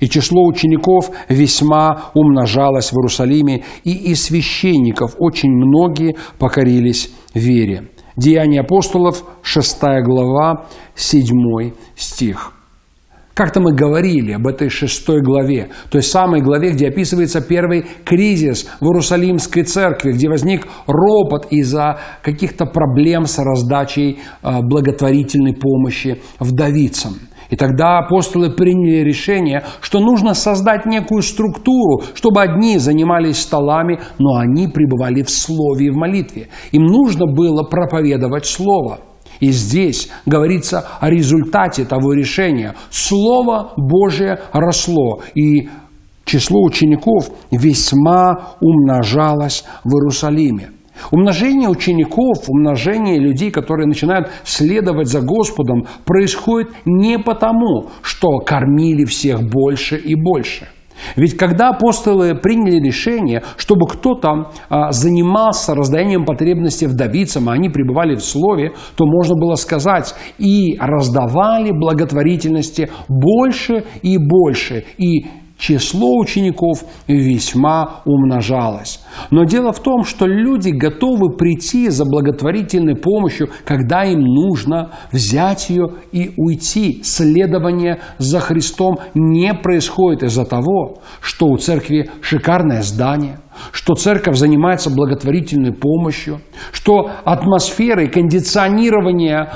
и число учеников весьма умножалось в Иерусалиме, и из священников очень многие покорились вере. Деяния апостолов, 6 глава, 7 стих. Как-то мы говорили об этой шестой главе, той самой главе, где описывается первый кризис в Иерусалимской церкви, где возник ропот из-за каких-то проблем с раздачей э, благотворительной помощи вдовицам. И тогда апостолы приняли решение, что нужно создать некую структуру, чтобы одни занимались столами, но они пребывали в слове и в молитве. Им нужно было проповедовать слово. И здесь говорится о результате того решения. Слово Божие росло, и число учеников весьма умножалось в Иерусалиме. Умножение учеников, умножение людей, которые начинают следовать за Господом, происходит не потому, что кормили всех больше и больше. Ведь когда апостолы приняли решение, чтобы кто-то а, занимался раздаянием потребностей вдовицам, а они пребывали в слове, то можно было сказать, и раздавали благотворительности больше и больше, и число учеников весьма умножалось. Но дело в том, что люди готовы прийти за благотворительной помощью, когда им нужно взять ее и уйти. Следование за Христом не происходит из-за того, что у церкви шикарное здание – что церковь занимается благотворительной помощью, что атмосфера и кондиционирование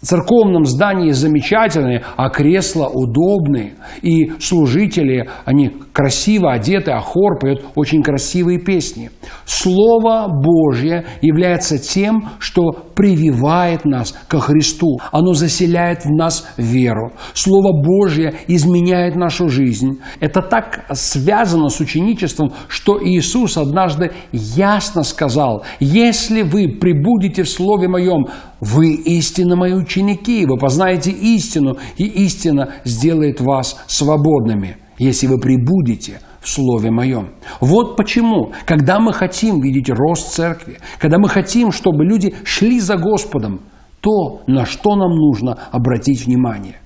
в церковном здании замечательные, а кресла удобные. И служители, они красиво одеты, а хор поет очень красивые песни. Слово Божье является тем, что прививает нас ко Христу. Оно заселяет в нас веру. Слово Божье изменяет нашу жизнь. Это так связано с ученичеством, что Иисус однажды ясно сказал, «Если вы прибудете в Слове Моем, вы истинно мои ученики, вы познаете истину, и истина сделает вас свободными» если вы прибудете в Слове Моем. Вот почему, когда мы хотим видеть рост церкви, когда мы хотим, чтобы люди шли за Господом, то на что нам нужно обратить внимание?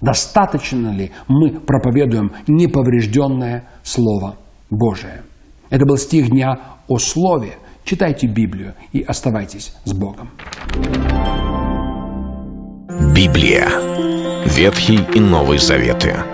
Достаточно ли мы проповедуем неповрежденное Слово Божие? Это был стих дня о Слове. Читайте Библию и оставайтесь с Богом. Библия. Ветхий и Новый Заветы.